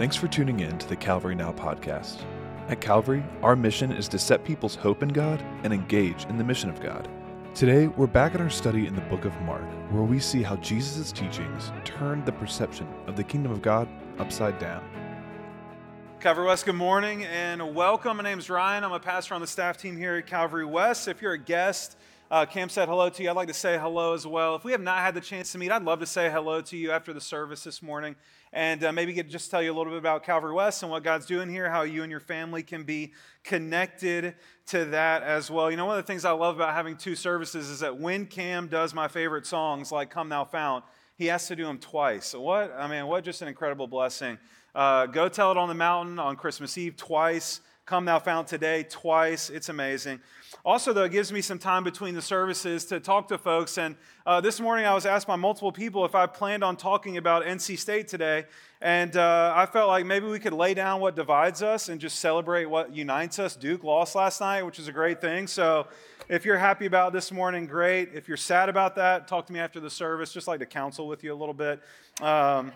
Thanks for tuning in to the Calvary Now podcast. At Calvary, our mission is to set people's hope in God and engage in the mission of God. Today, we're back in our study in the book of Mark, where we see how Jesus' teachings turned the perception of the kingdom of God upside down. Calvary West, good morning and welcome. My name is Ryan. I'm a pastor on the staff team here at Calvary West. If you're a guest, uh, Cam said hello to you. I'd like to say hello as well. If we have not had the chance to meet, I'd love to say hello to you after the service this morning and uh, maybe get, just tell you a little bit about Calvary West and what God's doing here, how you and your family can be connected to that as well. You know, one of the things I love about having two services is that when Cam does my favorite songs like Come Thou Fount, he has to do them twice. What, I mean, what just an incredible blessing. Uh, go tell it on the mountain on Christmas Eve twice. Come Thou Fount today twice. It's amazing. Also, though, it gives me some time between the services to talk to folks. And uh, this morning I was asked by multiple people if I planned on talking about NC State today. And uh, I felt like maybe we could lay down what divides us and just celebrate what unites us. Duke lost last night, which is a great thing. So if you're happy about this morning, great. If you're sad about that, talk to me after the service. Just like to counsel with you a little bit. Um,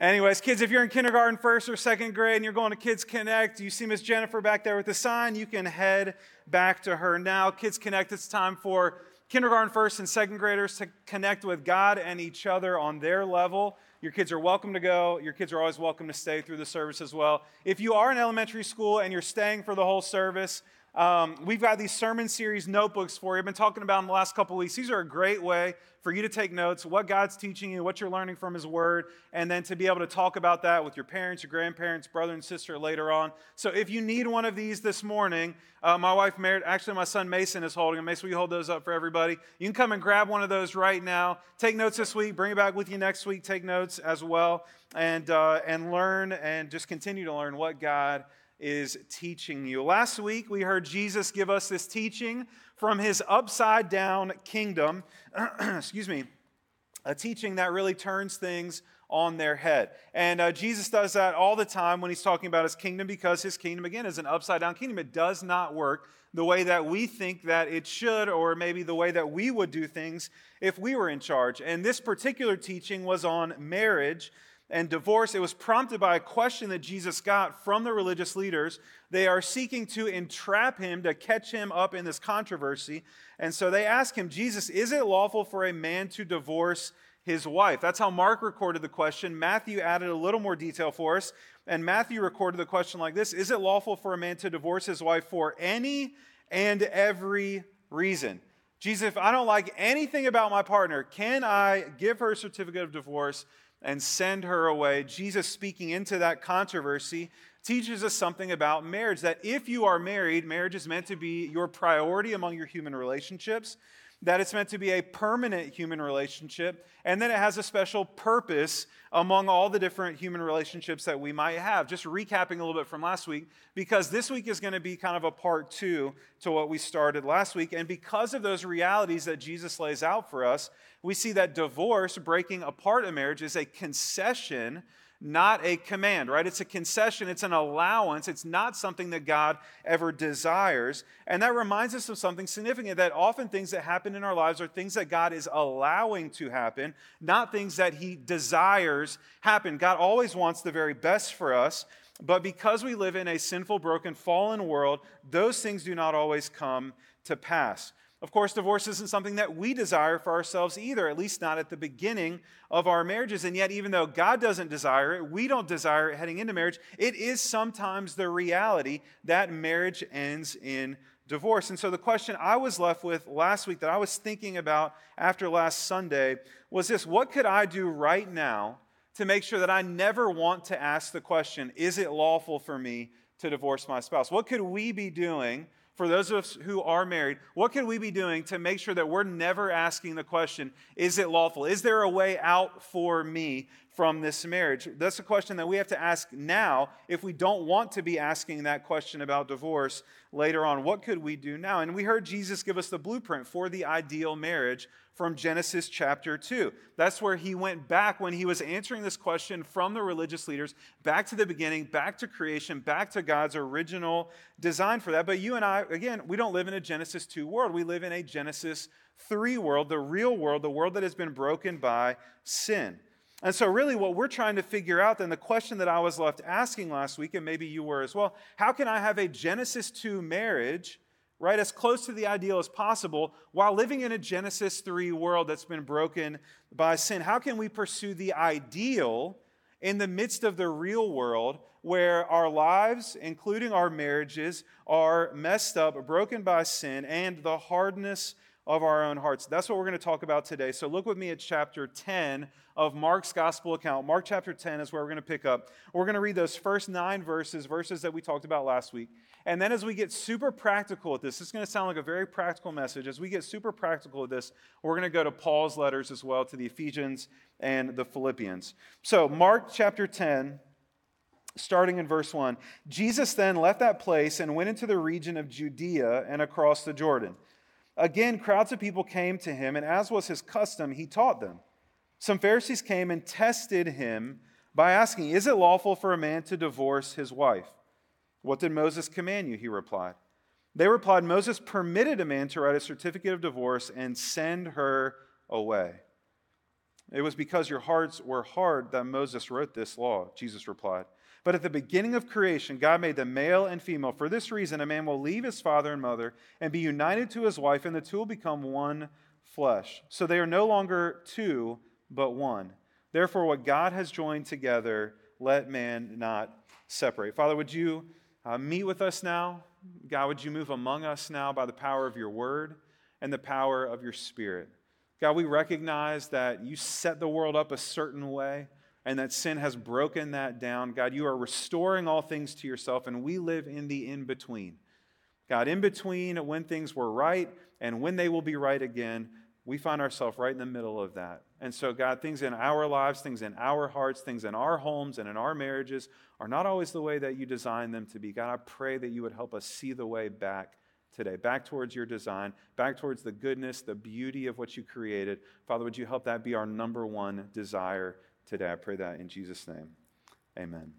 Anyways, kids, if you're in kindergarten, first or second grade, and you're going to Kids Connect, you see Miss Jennifer back there with the sign, you can head back to her now. Kids Connect, it's time for kindergarten, first, and second graders to connect with God and each other on their level. Your kids are welcome to go. Your kids are always welcome to stay through the service as well. If you are in elementary school and you're staying for the whole service, um, we've got these sermon series notebooks for you. I've been talking about in the last couple weeks. These are a great way for you to take notes, what God's teaching you, what you're learning from His Word, and then to be able to talk about that with your parents, your grandparents, brother and sister later on. So if you need one of these this morning, uh, my wife, Mary, actually, my son Mason is holding them. Mason, will you hold those up for everybody? You can come and grab one of those right now. Take notes this week, bring it back with you next week, take notes as well, and, uh, and learn and just continue to learn what God is teaching you. Last week, we heard Jesus give us this teaching from his upside down kingdom. Excuse me, a teaching that really turns things on their head. And uh, Jesus does that all the time when he's talking about his kingdom because his kingdom, again, is an upside down kingdom. It does not work the way that we think that it should, or maybe the way that we would do things if we were in charge. And this particular teaching was on marriage and divorce, it was prompted by a question that Jesus got from the religious leaders. They are seeking to entrap him, to catch him up in this controversy. And so they ask him, Jesus, is it lawful for a man to divorce his wife? That's how Mark recorded the question. Matthew added a little more detail for us. And Matthew recorded the question like this Is it lawful for a man to divorce his wife for any and every reason? Jesus, if I don't like anything about my partner, can I give her a certificate of divorce? And send her away. Jesus, speaking into that controversy, teaches us something about marriage that if you are married, marriage is meant to be your priority among your human relationships, that it's meant to be a permanent human relationship, and then it has a special purpose among all the different human relationships that we might have. Just recapping a little bit from last week, because this week is going to be kind of a part two to what we started last week. And because of those realities that Jesus lays out for us, we see that divorce, breaking apart a marriage, is a concession not a command, right? It's a concession, it's an allowance, it's not something that God ever desires. And that reminds us of something significant that often things that happen in our lives are things that God is allowing to happen, not things that He desires happen. God always wants the very best for us. But because we live in a sinful, broken, fallen world, those things do not always come to pass. Of course, divorce isn't something that we desire for ourselves either, at least not at the beginning of our marriages. And yet, even though God doesn't desire it, we don't desire it heading into marriage, it is sometimes the reality that marriage ends in divorce. And so, the question I was left with last week that I was thinking about after last Sunday was this What could I do right now to make sure that I never want to ask the question, Is it lawful for me to divorce my spouse? What could we be doing? For those of us who are married, what can we be doing to make sure that we're never asking the question, is it lawful? Is there a way out for me from this marriage? That's a question that we have to ask now if we don't want to be asking that question about divorce later on. What could we do now? And we heard Jesus give us the blueprint for the ideal marriage from Genesis chapter 2. That's where he went back when he was answering this question from the religious leaders, back to the beginning, back to creation, back to God's original design for that. But you and I, again, we don't live in a Genesis 2 world. We live in a Genesis 3 world, the real world, the world that has been broken by sin. And so, really, what we're trying to figure out then, the question that I was left asking last week, and maybe you were as well how can I have a Genesis 2 marriage, right, as close to the ideal as possible while living in a Genesis 3 world that's been broken by sin? How can we pursue the ideal in the midst of the real world where our lives, including our marriages, are messed up, broken by sin, and the hardness of our own hearts. That's what we're going to talk about today. So look with me at chapter 10 of Mark's gospel account. Mark chapter 10 is where we're going to pick up. We're going to read those first nine verses, verses that we talked about last week. And then as we get super practical at this, this is going to sound like a very practical message. As we get super practical at this, we're going to go to Paul's letters as well, to the Ephesians and the Philippians. So, Mark chapter 10, starting in verse 1. Jesus then left that place and went into the region of Judea and across the Jordan. Again, crowds of people came to him, and as was his custom, he taught them. Some Pharisees came and tested him by asking, Is it lawful for a man to divorce his wife? What did Moses command you? He replied. They replied, Moses permitted a man to write a certificate of divorce and send her away. It was because your hearts were hard that Moses wrote this law, Jesus replied. But at the beginning of creation, God made them male and female. For this reason, a man will leave his father and mother and be united to his wife, and the two will become one flesh. So they are no longer two, but one. Therefore, what God has joined together, let man not separate. Father, would you uh, meet with us now? God, would you move among us now by the power of your word and the power of your spirit? God, we recognize that you set the world up a certain way and that sin has broken that down. God, you are restoring all things to yourself, and we live in the in between. God, in between when things were right and when they will be right again, we find ourselves right in the middle of that. And so, God, things in our lives, things in our hearts, things in our homes and in our marriages are not always the way that you designed them to be. God, I pray that you would help us see the way back today, back towards your design, back towards the goodness, the beauty of what you created. Father, would you help that be our number one desire today. I pray that in Jesus' name. Amen.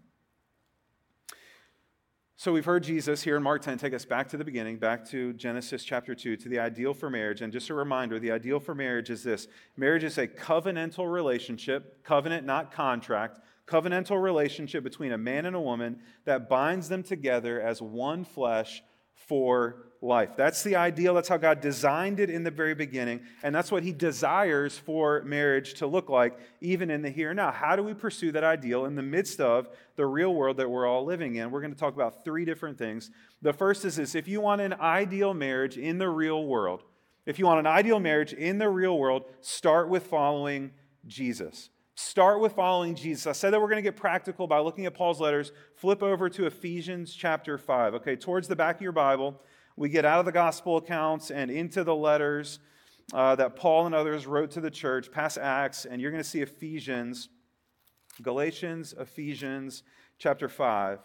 So we've heard Jesus here in Mark 10 take us back to the beginning, back to Genesis chapter 2, to the ideal for marriage. And just a reminder the ideal for marriage is this marriage is a covenantal relationship, covenant, not contract, covenantal relationship between a man and a woman that binds them together as one flesh for life. That's the ideal. That's how God designed it in the very beginning. And that's what He desires for marriage to look like, even in the here and now. How do we pursue that ideal in the midst of the real world that we're all living in? We're going to talk about three different things. The first is this if you want an ideal marriage in the real world, if you want an ideal marriage in the real world, start with following Jesus. Start with following Jesus. I said that we're going to get practical by looking at Paul's letters. Flip over to Ephesians chapter 5. Okay, towards the back of your Bible, we get out of the gospel accounts and into the letters uh, that Paul and others wrote to the church, past Acts, and you're going to see Ephesians, Galatians, Ephesians, chapter 5.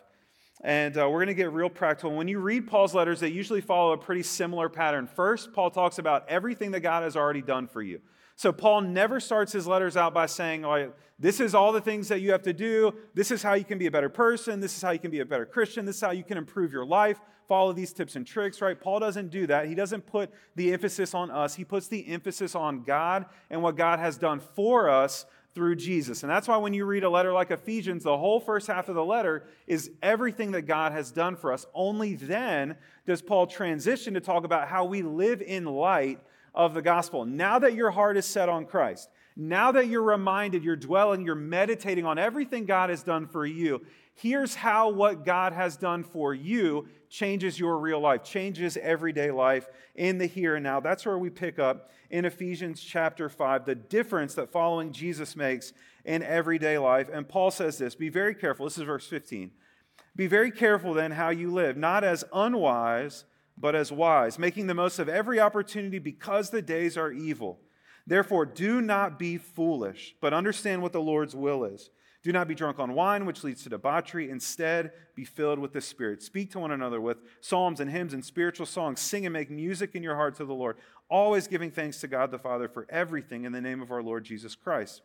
And uh, we're going to get real practical. When you read Paul's letters, they usually follow a pretty similar pattern. First, Paul talks about everything that God has already done for you. So, Paul never starts his letters out by saying, oh, This is all the things that you have to do. This is how you can be a better person. This is how you can be a better Christian. This is how you can improve your life. Follow these tips and tricks, right? Paul doesn't do that. He doesn't put the emphasis on us, he puts the emphasis on God and what God has done for us through Jesus. And that's why when you read a letter like Ephesians, the whole first half of the letter is everything that God has done for us. Only then does Paul transition to talk about how we live in light of the gospel. Now that your heart is set on Christ, now that you're reminded, you're dwelling, you're meditating on everything God has done for you, here's how what God has done for you changes your real life, changes everyday life in the here and now. That's where we pick up in Ephesians chapter 5, the difference that following Jesus makes in everyday life. And Paul says this be very careful. This is verse 15. Be very careful then how you live, not as unwise but as wise, making the most of every opportunity because the days are evil. Therefore, do not be foolish, but understand what the Lord's will is. Do not be drunk on wine, which leads to debauchery. Instead, be filled with the Spirit. Speak to one another with psalms and hymns and spiritual songs. Sing and make music in your heart to the Lord, always giving thanks to God the Father for everything in the name of our Lord Jesus Christ.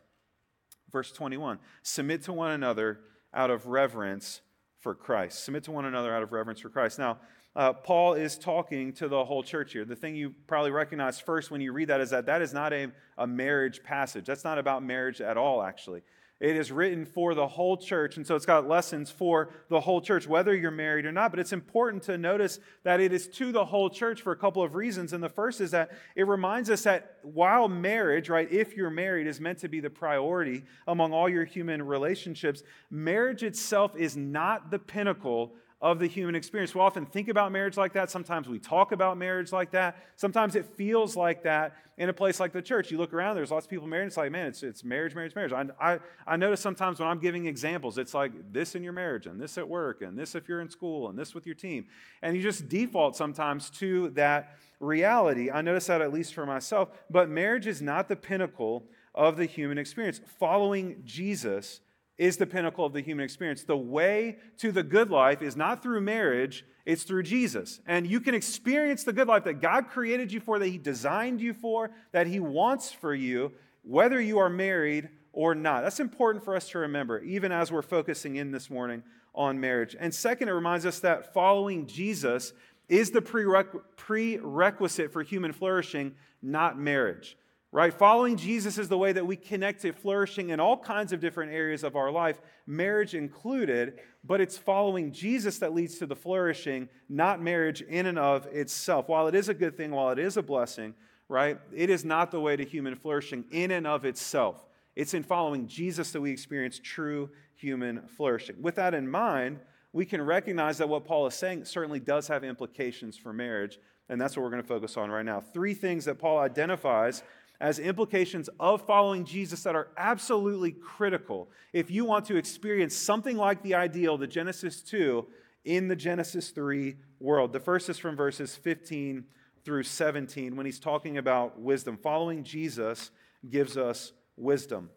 Verse 21 Submit to one another out of reverence for Christ. Submit to one another out of reverence for Christ. Now, uh, Paul is talking to the whole church here. The thing you probably recognize first when you read that is that that is not a, a marriage passage. That's not about marriage at all, actually. It is written for the whole church, and so it's got lessons for the whole church, whether you're married or not. But it's important to notice that it is to the whole church for a couple of reasons. And the first is that it reminds us that while marriage, right, if you're married, is meant to be the priority among all your human relationships, marriage itself is not the pinnacle of the human experience. We often think about marriage like that. Sometimes we talk about marriage like that. Sometimes it feels like that in a place like the church. You look around, there's lots of people married. It's like, man, it's, it's marriage, marriage, marriage. I, I, I notice sometimes when I'm giving examples, it's like this in your marriage, and this at work, and this if you're in school, and this with your team. And you just default sometimes to that reality. I notice that at least for myself. But marriage is not the pinnacle of the human experience. Following Jesus is the pinnacle of the human experience. The way to the good life is not through marriage, it's through Jesus. And you can experience the good life that God created you for, that He designed you for, that He wants for you, whether you are married or not. That's important for us to remember, even as we're focusing in this morning on marriage. And second, it reminds us that following Jesus is the prerequisite for human flourishing, not marriage right? Following Jesus is the way that we connect to flourishing in all kinds of different areas of our life, marriage included, but it's following Jesus that leads to the flourishing, not marriage in and of itself. While it is a good thing, while it is a blessing, right, it is not the way to human flourishing in and of itself. It's in following Jesus that we experience true human flourishing. With that in mind, we can recognize that what Paul is saying certainly does have implications for marriage, and that's what we're going to focus on right now. Three things that Paul identifies as implications of following Jesus that are absolutely critical if you want to experience something like the ideal, the Genesis 2, in the Genesis 3 world. The first is from verses 15 through 17 when he's talking about wisdom. Following Jesus gives us wisdom.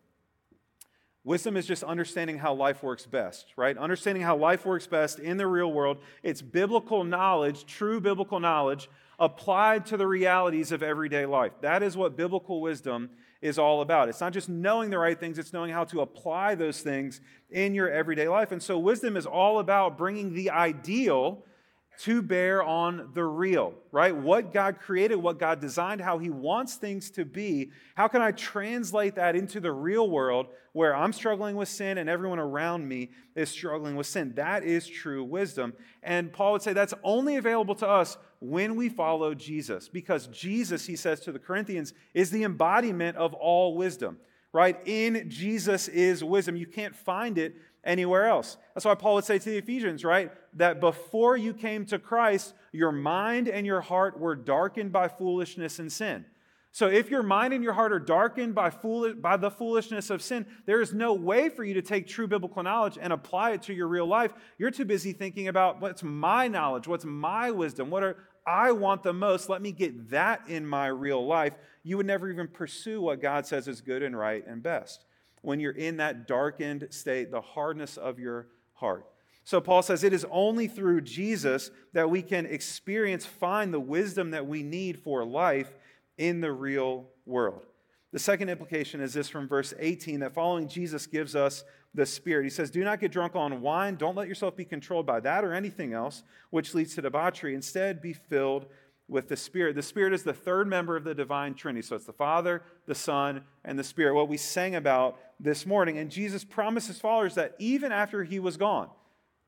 Wisdom is just understanding how life works best, right? Understanding how life works best in the real world. It's biblical knowledge, true biblical knowledge applied to the realities of everyday life. That is what biblical wisdom is all about. It's not just knowing the right things, it's knowing how to apply those things in your everyday life. And so, wisdom is all about bringing the ideal to bear on the real, right? What God created, what God designed, how He wants things to be. How can I translate that into the real world where I'm struggling with sin and everyone around me is struggling with sin? That is true wisdom. And Paul would say that's only available to us when we follow Jesus, because Jesus, he says to the Corinthians, is the embodiment of all wisdom, right? In Jesus is wisdom. You can't find it anywhere else. That's why Paul would say to the Ephesians, right? That before you came to Christ, your mind and your heart were darkened by foolishness and sin. So if your mind and your heart are darkened by, foolish, by the foolishness of sin, there is no way for you to take true biblical knowledge and apply it to your real life. You're too busy thinking about what's my knowledge, what's my wisdom, what are I want the most, let me get that in my real life. You would never even pursue what God says is good and right and best when you're in that darkened state, the hardness of your heart. So Paul says it is only through Jesus that we can experience, find the wisdom that we need for life in the real world. The second implication is this from verse 18 that following Jesus gives us the Spirit. He says, Do not get drunk on wine. Don't let yourself be controlled by that or anything else, which leads to debauchery. Instead, be filled with the Spirit. The Spirit is the third member of the divine Trinity. So it's the Father, the Son, and the Spirit. What we sang about this morning. And Jesus promised his followers that even after he was gone,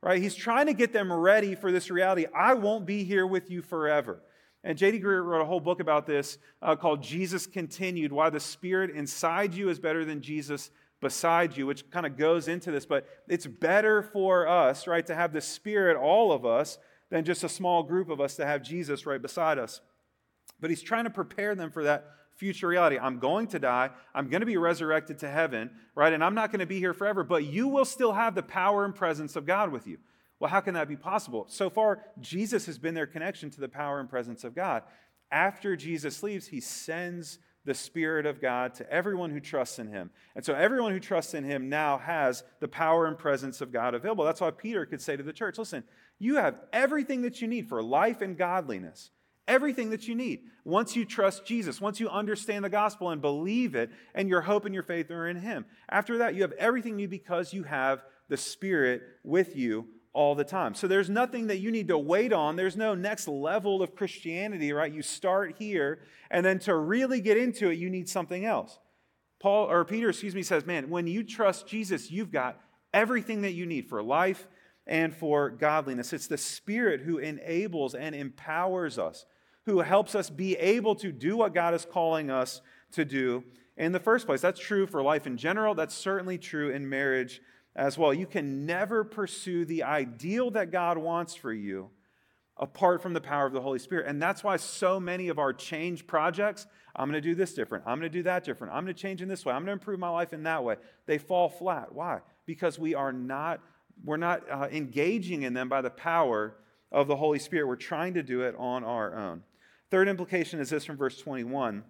right, he's trying to get them ready for this reality. I won't be here with you forever. And J.D. Greear wrote a whole book about this uh, called Jesus Continued Why the Spirit Inside You is Better Than Jesus Beside You, which kind of goes into this. But it's better for us, right, to have the Spirit, all of us, than just a small group of us to have Jesus right beside us. But he's trying to prepare them for that future reality. I'm going to die. I'm going to be resurrected to heaven, right? And I'm not going to be here forever, but you will still have the power and presence of God with you. Well, how can that be possible? So far, Jesus has been their connection to the power and presence of God. After Jesus leaves, he sends the Spirit of God to everyone who trusts in him. And so everyone who trusts in him now has the power and presence of God available. That's why Peter could say to the church, listen, you have everything that you need for life and godliness. Everything that you need. Once you trust Jesus, once you understand the gospel and believe it, and your hope and your faith are in Him. After that, you have everything you because you have the Spirit with you all the time. So there's nothing that you need to wait on. There's no next level of Christianity, right? You start here, and then to really get into it, you need something else. Paul or Peter, excuse me, says, Man, when you trust Jesus, you've got everything that you need for life and for godliness. It's the Spirit who enables and empowers us, who helps us be able to do what God is calling us to do in the first place. That's true for life in general. That's certainly true in marriage as well. You can never pursue the ideal that God wants for you apart from the power of the Holy Spirit. And that's why so many of our change projects, I'm going to do this different, I'm going to do that different, I'm going to change in this way, I'm going to improve my life in that way, they fall flat. Why? Because we are not we're not uh, engaging in them by the power of the Holy Spirit. We're trying to do it on our own. Third implication is this from verse 21.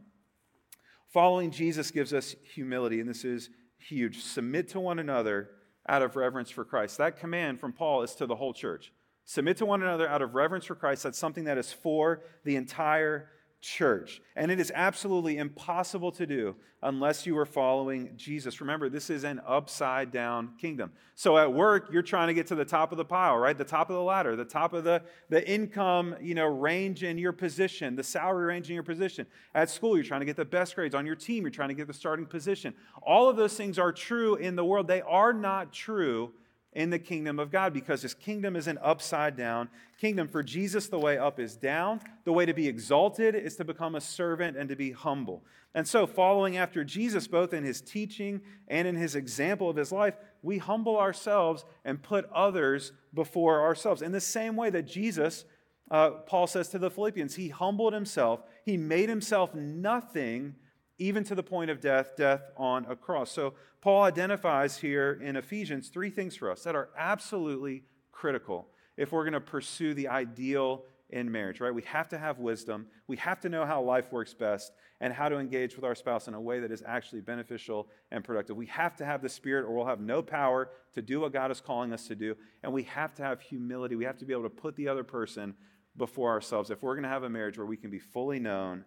Following Jesus gives us humility, and this is huge. Submit to one another out of reverence for Christ. That command from Paul is to the whole church. Submit to one another out of reverence for Christ. That's something that is for the entire church. And it is absolutely impossible to do unless you are following Jesus. Remember, this is an upside down kingdom. So at work, you're trying to get to the top of the pile, right? The top of the ladder, the top of the, the income, you know, range in your position, the salary range in your position. At school, you're trying to get the best grades. On your team, you're trying to get the starting position. All of those things are true in the world. They are not true in the kingdom of God because his kingdom is an upside down kingdom. For Jesus, the way up is down. The way to be exalted is to become a servant and to be humble. And so, following after Jesus, both in his teaching and in his example of his life, we humble ourselves and put others before ourselves. In the same way that Jesus, uh, Paul says to the Philippians, he humbled himself, he made himself nothing even to the point of death, death on a cross. So Paul identifies here in Ephesians three things for us that are absolutely critical if we're going to pursue the ideal in marriage, right? We have to have wisdom. We have to know how life works best and how to engage with our spouse in a way that is actually beneficial and productive. We have to have the Spirit, or we'll have no power to do what God is calling us to do. And we have to have humility. We have to be able to put the other person before ourselves if we're going to have a marriage where we can be fully known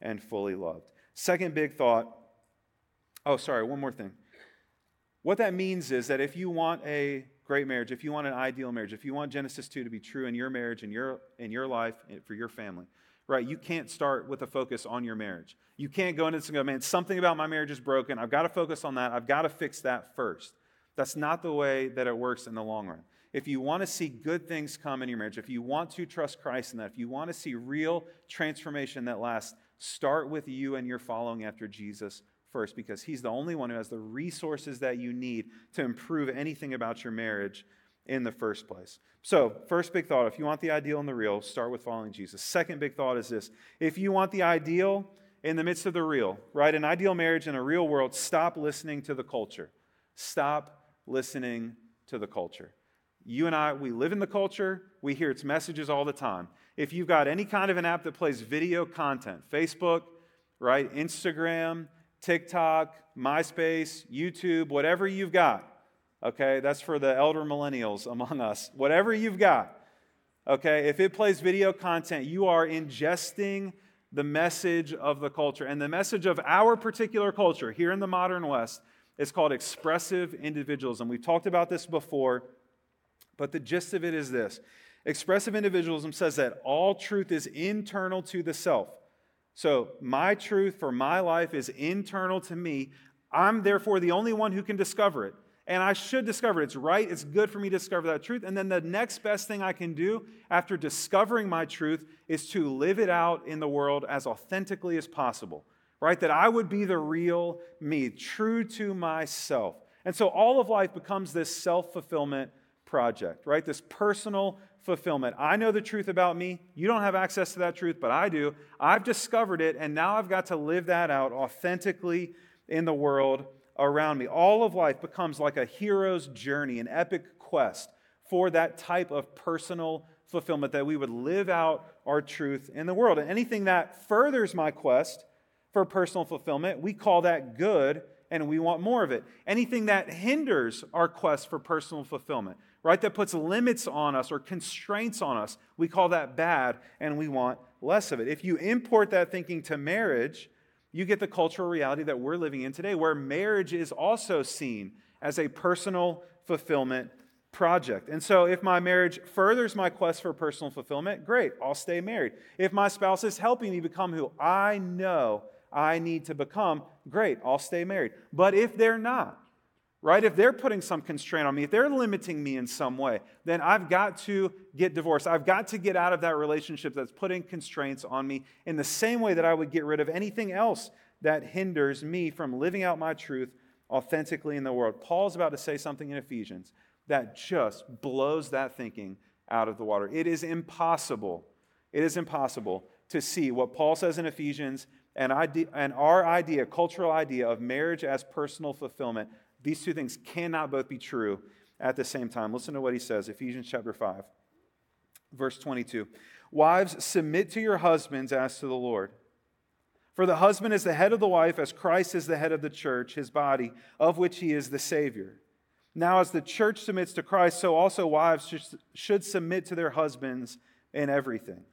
and fully loved. Second big thought oh, sorry, one more thing. What that means is that if you want a great marriage, if you want an ideal marriage, if you want Genesis 2 to be true in your marriage, in your, in your life, eh, for your family, right, you can't start with a focus on your marriage. You can't go into this and go, man, something about my marriage is broken. I've got to focus on that. I've got to fix that first. That's not the way that it works in the long run. If you want to see good things come in your marriage, if you want to trust Christ in that, if you want to see real transformation that lasts, start with you and your following after Jesus first because he's the only one who has the resources that you need to improve anything about your marriage in the first place. So, first big thought if you want the ideal and the real, start with following Jesus. Second big thought is this if you want the ideal in the midst of the real, right? An ideal marriage in a real world, stop listening to the culture. Stop listening to the culture. You and I, we live in the culture, we hear its messages all the time. If you've got any kind of an app that plays video content, Facebook, right, Instagram, TikTok, MySpace, YouTube, whatever you've got. Okay, that's for the elder millennials among us. Whatever you've got. Okay, if it plays video content, you are ingesting the message of the culture. And the message of our particular culture here in the modern West is called expressive individualism. We've talked about this before, but the gist of it is this expressive individualism says that all truth is internal to the self. So, my truth for my life is internal to me. I'm therefore the only one who can discover it. And I should discover it. It's right, it's good for me to discover that truth. And then the next best thing I can do after discovering my truth is to live it out in the world as authentically as possible, right? That I would be the real me, true to myself. And so all of life becomes this self fulfillment project, right? This personal fulfillment. I know the truth about me. You don't have access to that truth, but I do. I've discovered it, and now I've got to live that out authentically in the world around me. All of life becomes like a hero's journey, an epic quest for that type of personal fulfillment, that we would live out our truth in the world. And anything that furthers my quest for personal fulfillment, we call that good and we want more of it. Anything that hinders our quest for personal fulfillment, right, that puts limits on us or constraints on us, we call that bad and we want less of it. If you import that thinking to marriage, you get the cultural reality that we're living in today, where marriage is also seen as a personal fulfillment project. And so, if my marriage furthers my quest for personal fulfillment, great, I'll stay married. If my spouse is helping me become who I know I need to become, great, I'll stay married. But if they're not, right? If they're putting some constraint on me, if they're limiting me in some way, then I've got to get divorced. I've got to get out of that relationship that's putting constraints on me in the same way that I would get rid of anything else that hinders me from living out my truth authentically in the world. Paul's about to say something in Ephesians that just blows that thinking out of the water. It is impossible. It is impossible to see what Paul says in Ephesians and, our idea, cultural idea of marriage as personal fulfillment these two things cannot both be true at the same time. Listen to what he says Ephesians chapter 5, verse 22. Wives, submit to your husbands as to the Lord. For the husband is the head of the wife, as Christ is the head of the church, his body, of which he is the Savior. Now, as the church submits to Christ, so also wives should submit to their husbands in everything.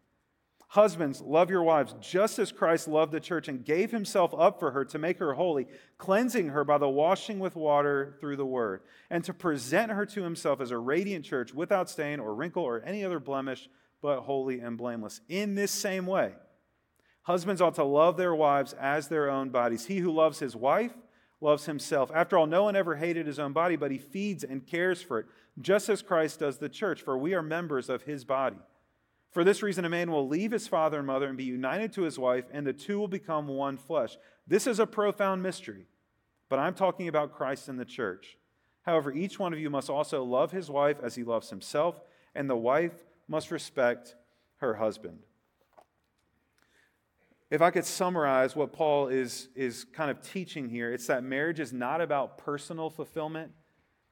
Husbands, love your wives just as Christ loved the church and gave himself up for her to make her holy, cleansing her by the washing with water through the word, and to present her to himself as a radiant church without stain or wrinkle or any other blemish, but holy and blameless. In this same way, husbands ought to love their wives as their own bodies. He who loves his wife loves himself. After all, no one ever hated his own body, but he feeds and cares for it, just as Christ does the church, for we are members of his body. For this reason, a man will leave his father and mother and be united to his wife, and the two will become one flesh. This is a profound mystery, but I'm talking about Christ and the church. However, each one of you must also love his wife as he loves himself, and the wife must respect her husband. If I could summarize what Paul is, is kind of teaching here, it's that marriage is not about personal fulfillment,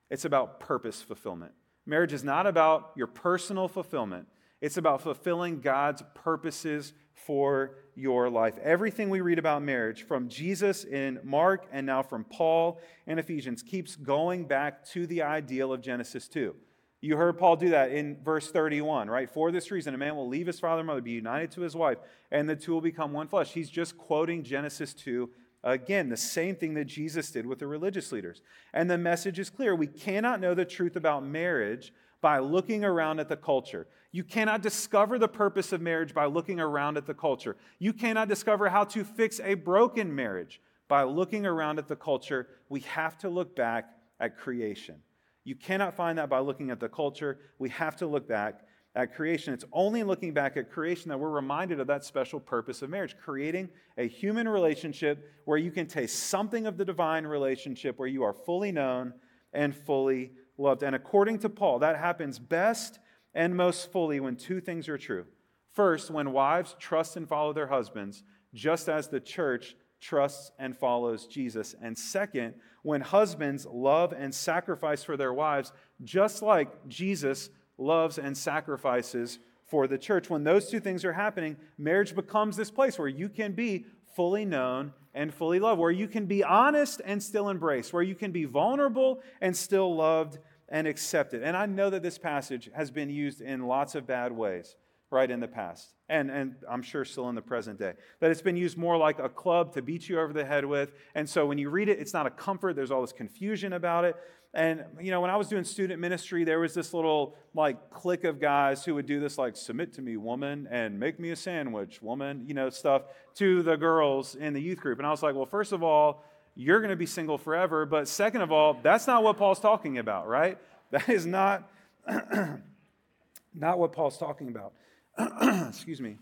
it's about purpose fulfillment. Marriage is not about your personal fulfillment, it's about fulfilling God's purposes for your life. Everything we read about marriage from Jesus in Mark and now from Paul in Ephesians keeps going back to the ideal of Genesis 2. You heard Paul do that in verse 31, right? For this reason, a man will leave his father and mother, be united to his wife, and the two will become one flesh. He's just quoting Genesis 2 again, the same thing that Jesus did with the religious leaders. And the message is clear we cannot know the truth about marriage by looking around at the culture. You cannot discover the purpose of marriage by looking around at the culture. You cannot discover how to fix a broken marriage by looking around at the culture. We have to look back at creation. You cannot find that by looking at the culture. We have to look back at creation. It's only looking back at creation that we're reminded of that special purpose of marriage, creating a human relationship where you can taste something of the divine relationship, where you are fully known and fully loved. And according to Paul, that happens best and most fully when two things are true. First, when wives trust and follow their husbands, just as the church trusts and follows Jesus. And second, when husbands love and sacrifice for their wives, just like Jesus loves and sacrifices for the church. When those two things are happening, marriage becomes this place where you can be fully known and fully loved, where you can be honest and still embraced, where you can be vulnerable and still loved and accepted. And I know that this passage has been used in lots of bad ways, right, in the past, and, and I'm sure still in the present day. That it's been used more like a club to beat you over the head with. And so when you read it, it's not a comfort, there's all this confusion about it. And, you know, when I was doing student ministry, there was this little, like, clique of guys who would do this, like, submit to me, woman, and make me a sandwich, woman, you know, stuff to the girls in the youth group. And I was like, well, first of all, you're going to be single forever. But second of all, that's not what Paul's talking about, right? That is not, not what Paul's talking about. Excuse me.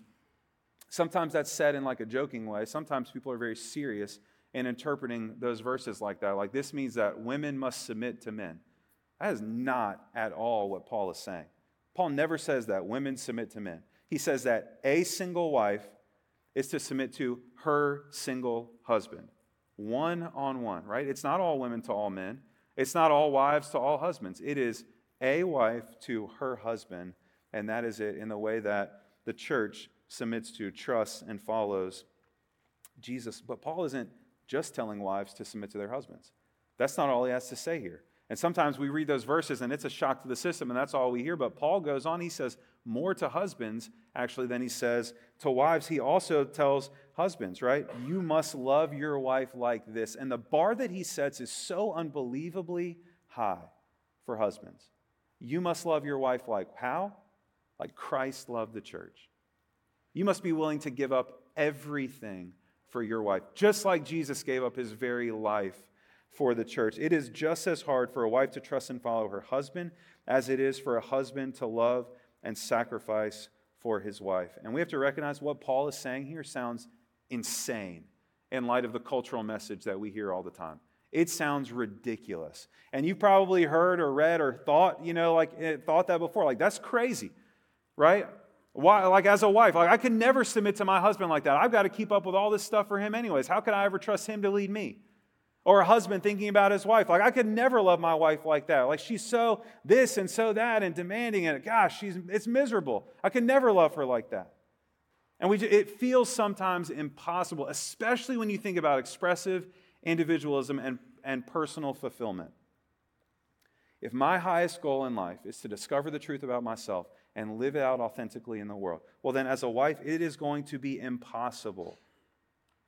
Sometimes that's said in like a joking way. Sometimes people are very serious in interpreting those verses like that. Like, this means that women must submit to men. That is not at all what Paul is saying. Paul never says that women submit to men. He says that a single wife is to submit to her single husband, one on one, right? It's not all women to all men, it's not all wives to all husbands. It is a wife to her husband, and that is it in the way that the church submits to, trusts, and follows Jesus. But Paul isn't just telling wives to submit to their husbands. That's not all he has to say here. And sometimes we read those verses and it's a shock to the system, and that's all we hear. But Paul goes on, he says more to husbands, actually, than he says to wives. He also tells husbands, right? You must love your wife like this. And the bar that he sets is so unbelievably high for husbands. You must love your wife like how? Like Christ loved the church. You must be willing to give up everything for your wife, just like Jesus gave up his very life for the church. It is just as hard for a wife to trust and follow her husband as it is for a husband to love and sacrifice for his wife. And we have to recognize what Paul is saying here sounds insane in light of the cultural message that we hear all the time. It sounds ridiculous. And you've probably heard or read or thought, you know, like eh, thought that before. Like, that's crazy, right? Why, like as a wife, like I could never submit to my husband like that. I've got to keep up with all this stuff for him anyways. How could I ever trust him to lead me? Or a husband thinking about his wife. Like I could never love my wife like that. Like she's so this and so that and demanding and gosh, she's it's miserable. I could never love her like that. And we, it feels sometimes impossible, especially when you think about expressive individualism and, and personal fulfillment. If my highest goal in life is to discover the truth about myself and live it out authentically in the world, well, then as a wife, it is going to be impossible.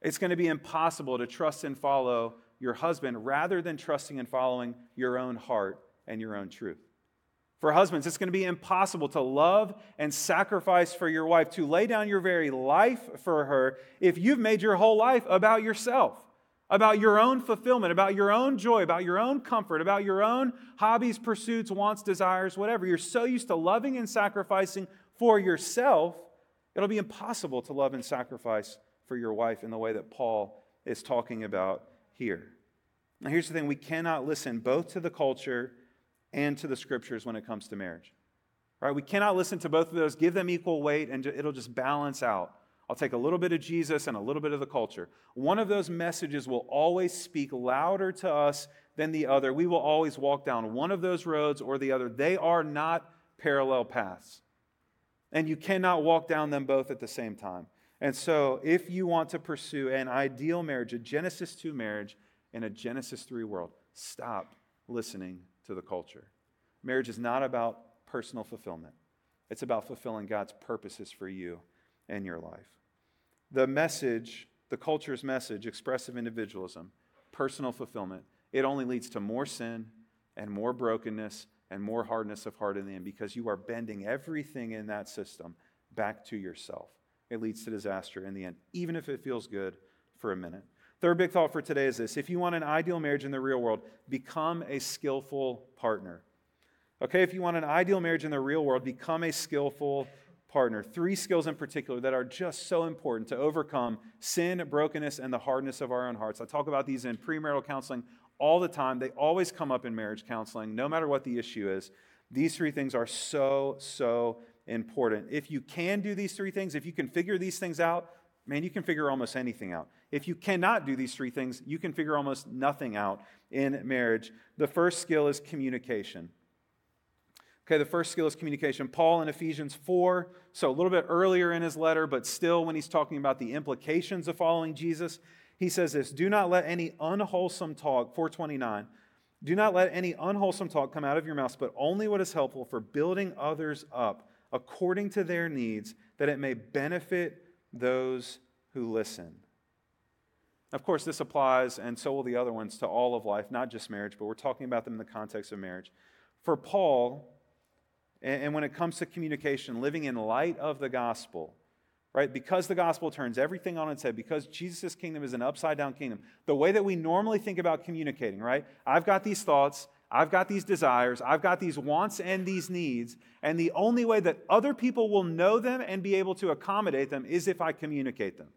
It's going to be impossible to trust and follow your husband rather than trusting and following your own heart and your own truth. For husbands, it's going to be impossible to love and sacrifice for your wife, to lay down your very life for her if you've made your whole life about yourself about your own fulfillment, about your own joy, about your own comfort, about your own hobbies, pursuits, wants, desires, whatever. You're so used to loving and sacrificing for yourself, it'll be impossible to love and sacrifice for your wife in the way that Paul is talking about here. Now, here's the thing we cannot listen both to the culture and to the scriptures when it comes to marriage. Right? We cannot listen to both of those, give them equal weight, and it'll just balance out. I'll take a little bit of Jesus and a little bit of the culture. One of those messages will always speak louder to us than the other. We will always walk down one of those roads or the other. They are not parallel paths. And you cannot walk down them both at the same time. And so, if you want to pursue an ideal marriage, a Genesis 2 marriage in a Genesis 3 world, stop listening to the culture. Marriage is not about personal fulfillment, it's about fulfilling God's purposes for you and your life the message, the culture's message, expressive individualism, personal fulfillment, it only leads to more sin and more brokenness and more hardness of heart in the end because you are bending everything in that system back to yourself. It leads to disaster in the end, even if it feels good for a minute. Third big thought for today is this if you want an ideal marriage in the real world, become a skillful partner. Okay, if you want an ideal marriage in the real world, become a skillful partner. Three skills in particular that are just so important to overcome sin, brokenness, and the hardness of our own hearts. I talk about these in premarital counseling all the time. They always come up in marriage counseling, no matter what the issue is. These three things are so, so important. If you can do these three things, if you can figure these things out, man, you can figure almost anything out. If you cannot do these three things, you can figure almost nothing out in marriage. The first skill is communication. Okay, the first skill is communication. Paul in Ephesians 4, so a little bit earlier in his letter, but still when he's talking about the implications of following Jesus, he says this Do not let any unwholesome talk, 429, do not let any unwholesome talk come out of your mouth, but only what is helpful for building others up according to their needs, that it may benefit those who listen. Of course, this applies, and so will the other ones, to all of life, not just marriage, but we're talking about them in the context of marriage. For Paul, and when it comes to communication, living in light of the gospel, right? Because the gospel turns everything on its head, because Jesus' kingdom is an upside down kingdom, the way that we normally think about communicating, right? I've got these thoughts, I've got these desires, I've got these wants and these needs, and the only way that other people will know them and be able to accommodate them is if I communicate them.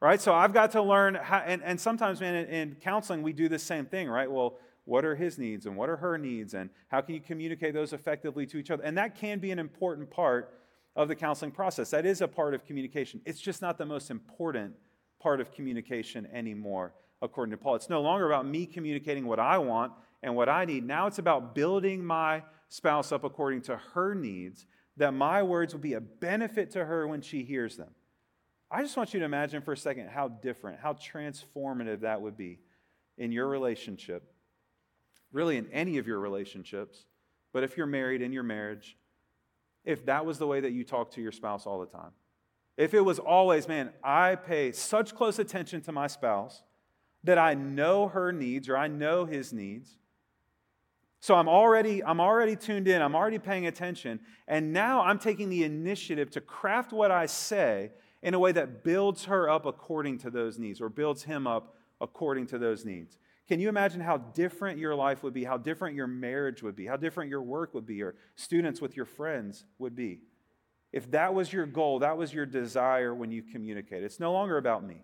Right? So I've got to learn how, and, and sometimes, man, in, in counseling, we do the same thing, right? Well, what are his needs and what are her needs and how can you communicate those effectively to each other? And that can be an important part of the counseling process. That is a part of communication. It's just not the most important part of communication anymore according to paul. It's no longer about me communicating what i want and what i need. Now it's about building my spouse up according to her needs that my words will be a benefit to her when she hears them. I just want you to imagine for a second how different how transformative that would be in your relationship really in any of your relationships, but if you're married in your marriage, if that was the way that you talk to your spouse all the time, if it was always, man, I pay such close attention to my spouse that I know her needs or I know his needs. So I'm already I'm already tuned in, I'm already paying attention, and now I'm taking the initiative to craft what I say in a way that builds her up according to those needs or builds him up according to those needs. Can you imagine how different your life would be, how different your marriage would be, how different your work would be, or students with your friends would be? If that was your goal, that was your desire when you communicate. It's no longer about me.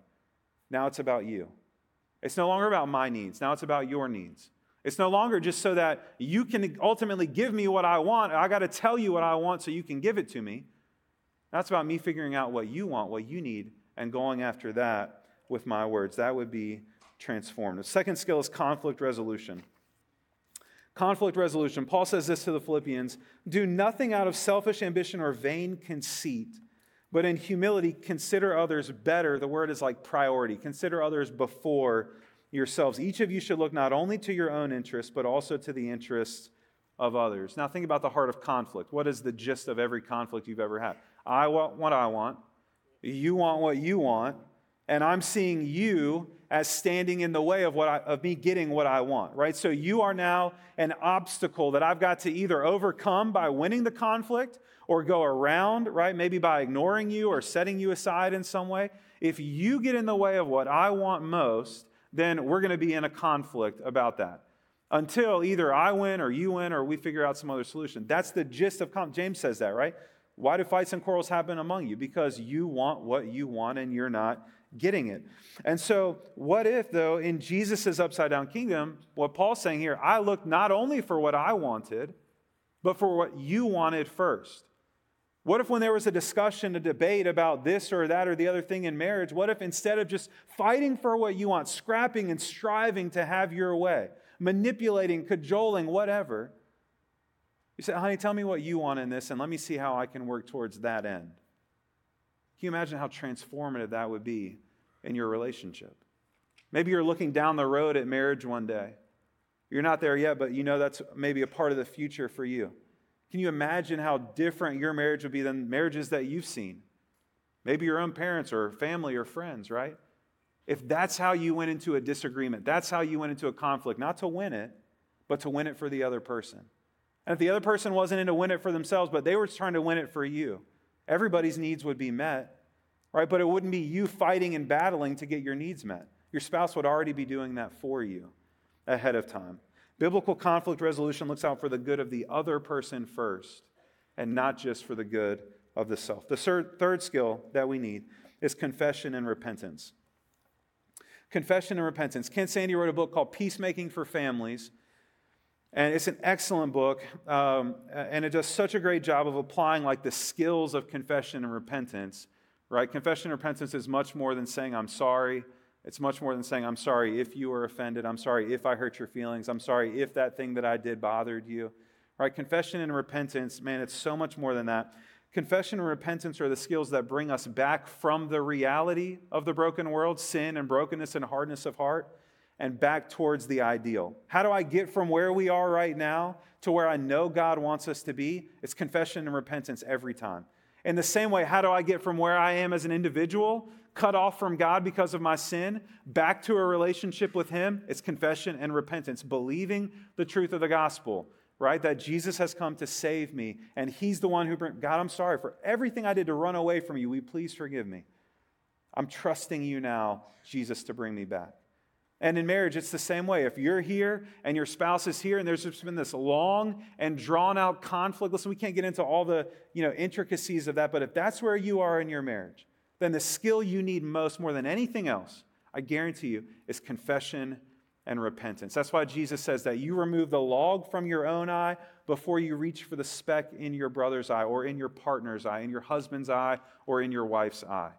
Now it's about you. It's no longer about my needs. Now it's about your needs. It's no longer just so that you can ultimately give me what I want. I got to tell you what I want so you can give it to me. That's about me figuring out what you want, what you need, and going after that with my words. That would be transformed. The second skill is conflict resolution. Conflict resolution. Paul says this to the Philippians Do nothing out of selfish ambition or vain conceit, but in humility consider others better. The word is like priority. Consider others before yourselves. Each of you should look not only to your own interests, but also to the interests of others. Now, think about the heart of conflict. What is the gist of every conflict you've ever had? I want what I want, you want what you want, and I'm seeing you as standing in the way of, what I, of me getting what I want, right? So you are now an obstacle that I've got to either overcome by winning the conflict or go around, right? Maybe by ignoring you or setting you aside in some way. If you get in the way of what I want most, then we're going to be in a conflict about that until either I win or you win or we figure out some other solution. That's the gist of conflict. James says that, right? Why do fights and quarrels happen among you? Because you want what you want and you're not getting it. And so, what if, though, in Jesus' upside down kingdom, what Paul's saying here, I looked not only for what I wanted, but for what you wanted first? What if, when there was a discussion, a debate about this or that or the other thing in marriage, what if instead of just fighting for what you want, scrapping and striving to have your way, manipulating, cajoling, whatever, you say, honey, tell me what you want in this and let me see how I can work towards that end? Can you imagine how transformative that would be in your relationship? Maybe you're looking down the road at marriage one day. You're not there yet, but you know that's maybe a part of the future for you. Can you imagine how different your marriage would be than marriages that you've seen? Maybe your own parents or family or friends, right? If that's how you went into a disagreement, that's how you went into a conflict, not to win it, but to win it for the other person. And if the other person wasn't in to win it for themselves, but they were trying to win it for you, everybody's needs would be met, right? But it wouldn't be you fighting and battling to get your needs met. Your spouse would already be doing that for you ahead of time. Biblical conflict resolution looks out for the good of the other person first and not just for the good of the self. The third skill that we need is confession and repentance. Confession and repentance. Ken Sande wrote a book called Peacemaking for Families and it's an excellent book, um, and it does such a great job of applying like the skills of confession and repentance. Right? Confession and repentance is much more than saying I'm sorry. It's much more than saying I'm sorry if you were offended. I'm sorry if I hurt your feelings. I'm sorry if that thing that I did bothered you. Right? Confession and repentance, man, it's so much more than that. Confession and repentance are the skills that bring us back from the reality of the broken world, sin and brokenness and hardness of heart and back towards the ideal. How do I get from where we are right now to where I know God wants us to be? It's confession and repentance every time. In the same way, how do I get from where I am as an individual, cut off from God because of my sin, back to a relationship with Him? It's confession and repentance, believing the truth of the gospel, right? That Jesus has come to save me, and He's the one who brings, God, I'm sorry for everything I did to run away from you. Will you please forgive me? I'm trusting you now, Jesus, to bring me back. And in marriage, it's the same way. If you're here and your spouse is here and there's just been this long and drawn out conflict, listen, we can't get into all the you know, intricacies of that, but if that's where you are in your marriage, then the skill you need most, more than anything else, I guarantee you, is confession and repentance. That's why Jesus says that you remove the log from your own eye before you reach for the speck in your brother's eye or in your partner's eye, in your husband's eye, or in your wife's eye.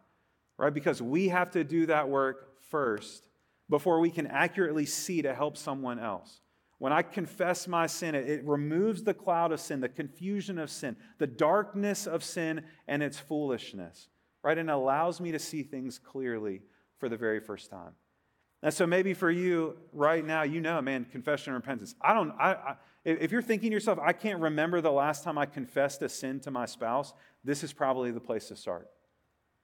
Right? Because we have to do that work first before we can accurately see to help someone else. When I confess my sin, it, it, removes the cloud of sin, the confusion of sin, the darkness of sin, and its foolishness, right? And allows me to see things clearly for the very first time. And so maybe for you right now, you know, man, confession and repentance. I don't, I, I, if you're thinking to yourself, I can't remember the last time I confessed a sin to my spouse, this is probably the place to start.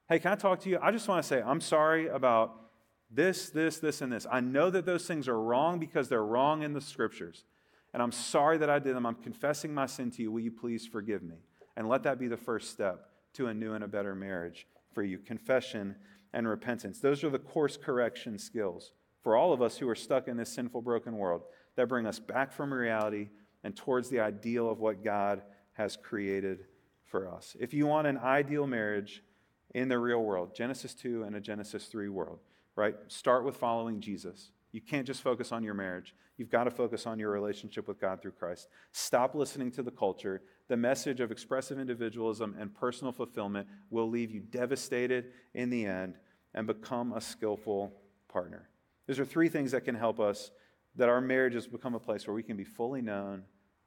Hey, can I talk to you? I just want to say, I'm sorry about this, this, this, and this. I know that those things are wrong because they're wrong in the scriptures. And I'm sorry that I did them. I'm confessing my sin to you. Will you please forgive me? And let that be the first step to a new and a better marriage for you confession and repentance. Those are the course correction skills for all of us who are stuck in this sinful, broken world that bring us back from reality and towards the ideal of what God has created for us. If you want an ideal marriage in the real world, Genesis 2 and a Genesis 3 world, right? Start with following Jesus. You can't just focus on your marriage. You've got to focus on your relationship with God through Christ. Stop listening to the culture. The message of expressive individualism and personal fulfillment will leave you devastated in the end and become a skillful partner. These are three things that can help us that our marriages become a place where we can be fully known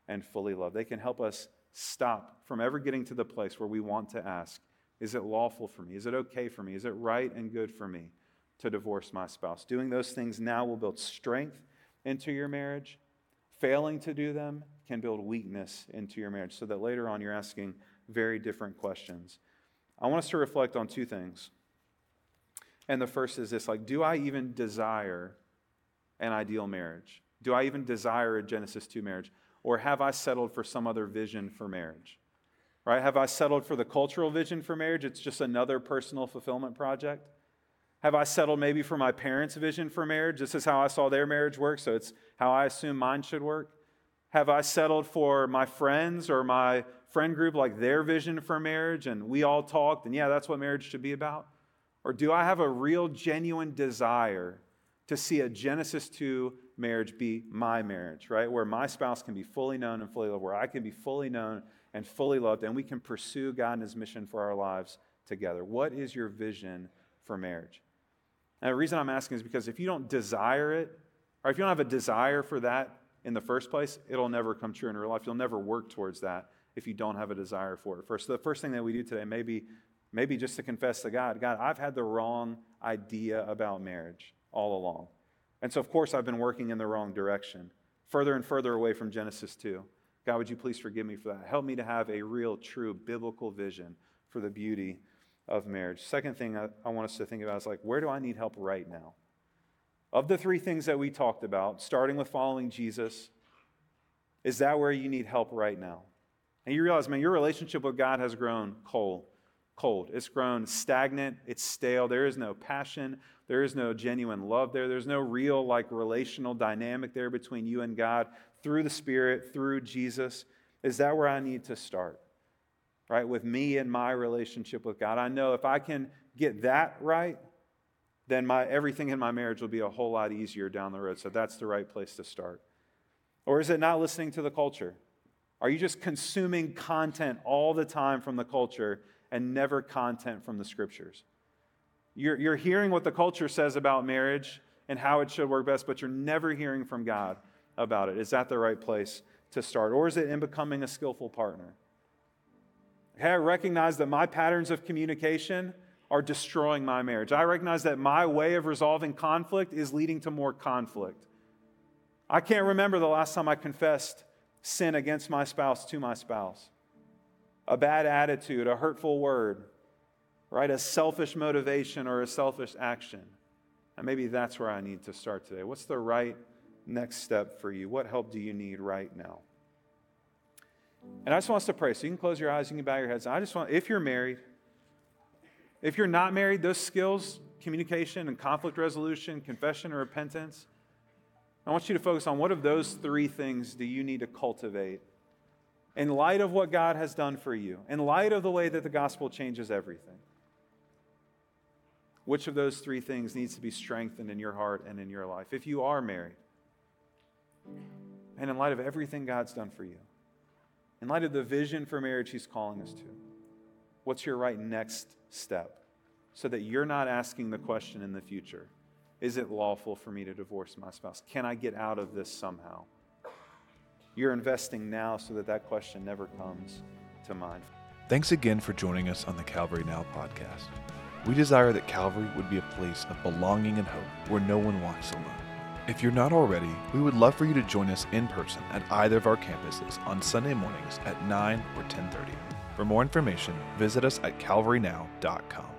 and fully loved. They can help us stop from ever getting to the place where we want to ask, Is it lawful for me? Is it okay for me? Is it right and good for me to divorce my spouse? Doing those things now will build strength into your marriage. Failing to do them can build weakness into your marriage so that later on you're asking very different questions. I want us to reflect on two things. And the first is this like, do I even desire an ideal marriage? Do I even desire a Genesis 2 marriage? Or have I settled for some other vision for marriage? Right? Have I settled for the cultural vision for marriage? It's just another personal fulfillment project. Have I settled maybe for my parents' vision for marriage? This is how I saw their marriage work, so it's how I assume mine should work. Have I settled for my friends or my friend group, like their vision for marriage, and we all talked, and yeah, that's what marriage should be about? Or do I have a real, genuine desire to see a Genesis 2 marriage be my marriage, right? Where my spouse can be fully known and fully loved, where I can be fully known and fully loved, and we can pursue God and His mission for our lives together. What is your vision for marriage? And the reason I'm asking is because if you don't desire it, or if you don't have a desire for that in the first place, it'll never come true in real life. You'll never work towards that if you don't have a desire for it first. So the first thing that we do today, maybe, maybe just to confess to God, God, I've had the wrong idea about marriage all along. And so, of course, I've been working in the wrong direction, further and further away from Genesis 2. God, would you please forgive me for that? Help me to have a real, true biblical vision for the beauty of marriage. Second thing I, I want us to think about is like, where do I need help right now? Of the three things that we talked about, starting with following Jesus, is that where you need help right now? And you realize, man, your relationship with God has grown cold. Cold. It's grown stagnant. It's stale. There is no passion. There is no genuine love there. There's no real, like, relational dynamic there between you and God through the Spirit, through Jesus. Is that where I need to start? Right? With me and my relationship with God. I know if I can get that right, then my, everything in my marriage will be a whole lot easier down the road. So that's the right place to start. Or is it not listening to the culture? Are you just consuming content all the time from the culture and never content from the scriptures? You're, you're hearing what the culture says about marriage and how it should work best, but you're never hearing from God about it. Is that the right place to start? Or is it in becoming a skillful partner? Okay, I recognize that my patterns of communication are destroying my marriage. I recognize that my way of resolving conflict is leading to more conflict. I can't remember the last time I confessed sin against my spouse to my spouse. A bad attitude, a hurtful word, right? A selfish motivation or a selfish action. And maybe that's where I need to start today. What's the right next step for you? What help do you need right now? And I just want us to pray. So you can close your eyes, you can bow your heads. I just want, if you're married, if you're not married, those skills, communication and conflict resolution, confession or repentance, I want you to focus on what of those three things do you need to cultivate in light of what God has done for you, in light of the way that the gospel changes everything. Which of those three things needs to be strengthened in your heart and in your life? If you are married, and in light of everything God's done for you, in light of the vision for marriage He's calling us to, what's your right next step so that you're not asking the question in the future Is it lawful for me to divorce my spouse? Can I get out of this somehow? You're investing now so that that question never comes to mind. Thanks again for joining us on the Calvary Now podcast. We desire that Calvary would be a place of belonging and hope where no one walks alone. If you're not already, we would love for you to join us in person at either of our campuses on Sunday mornings at 9 or 10:30. For more information, visit us at calvarynow.com.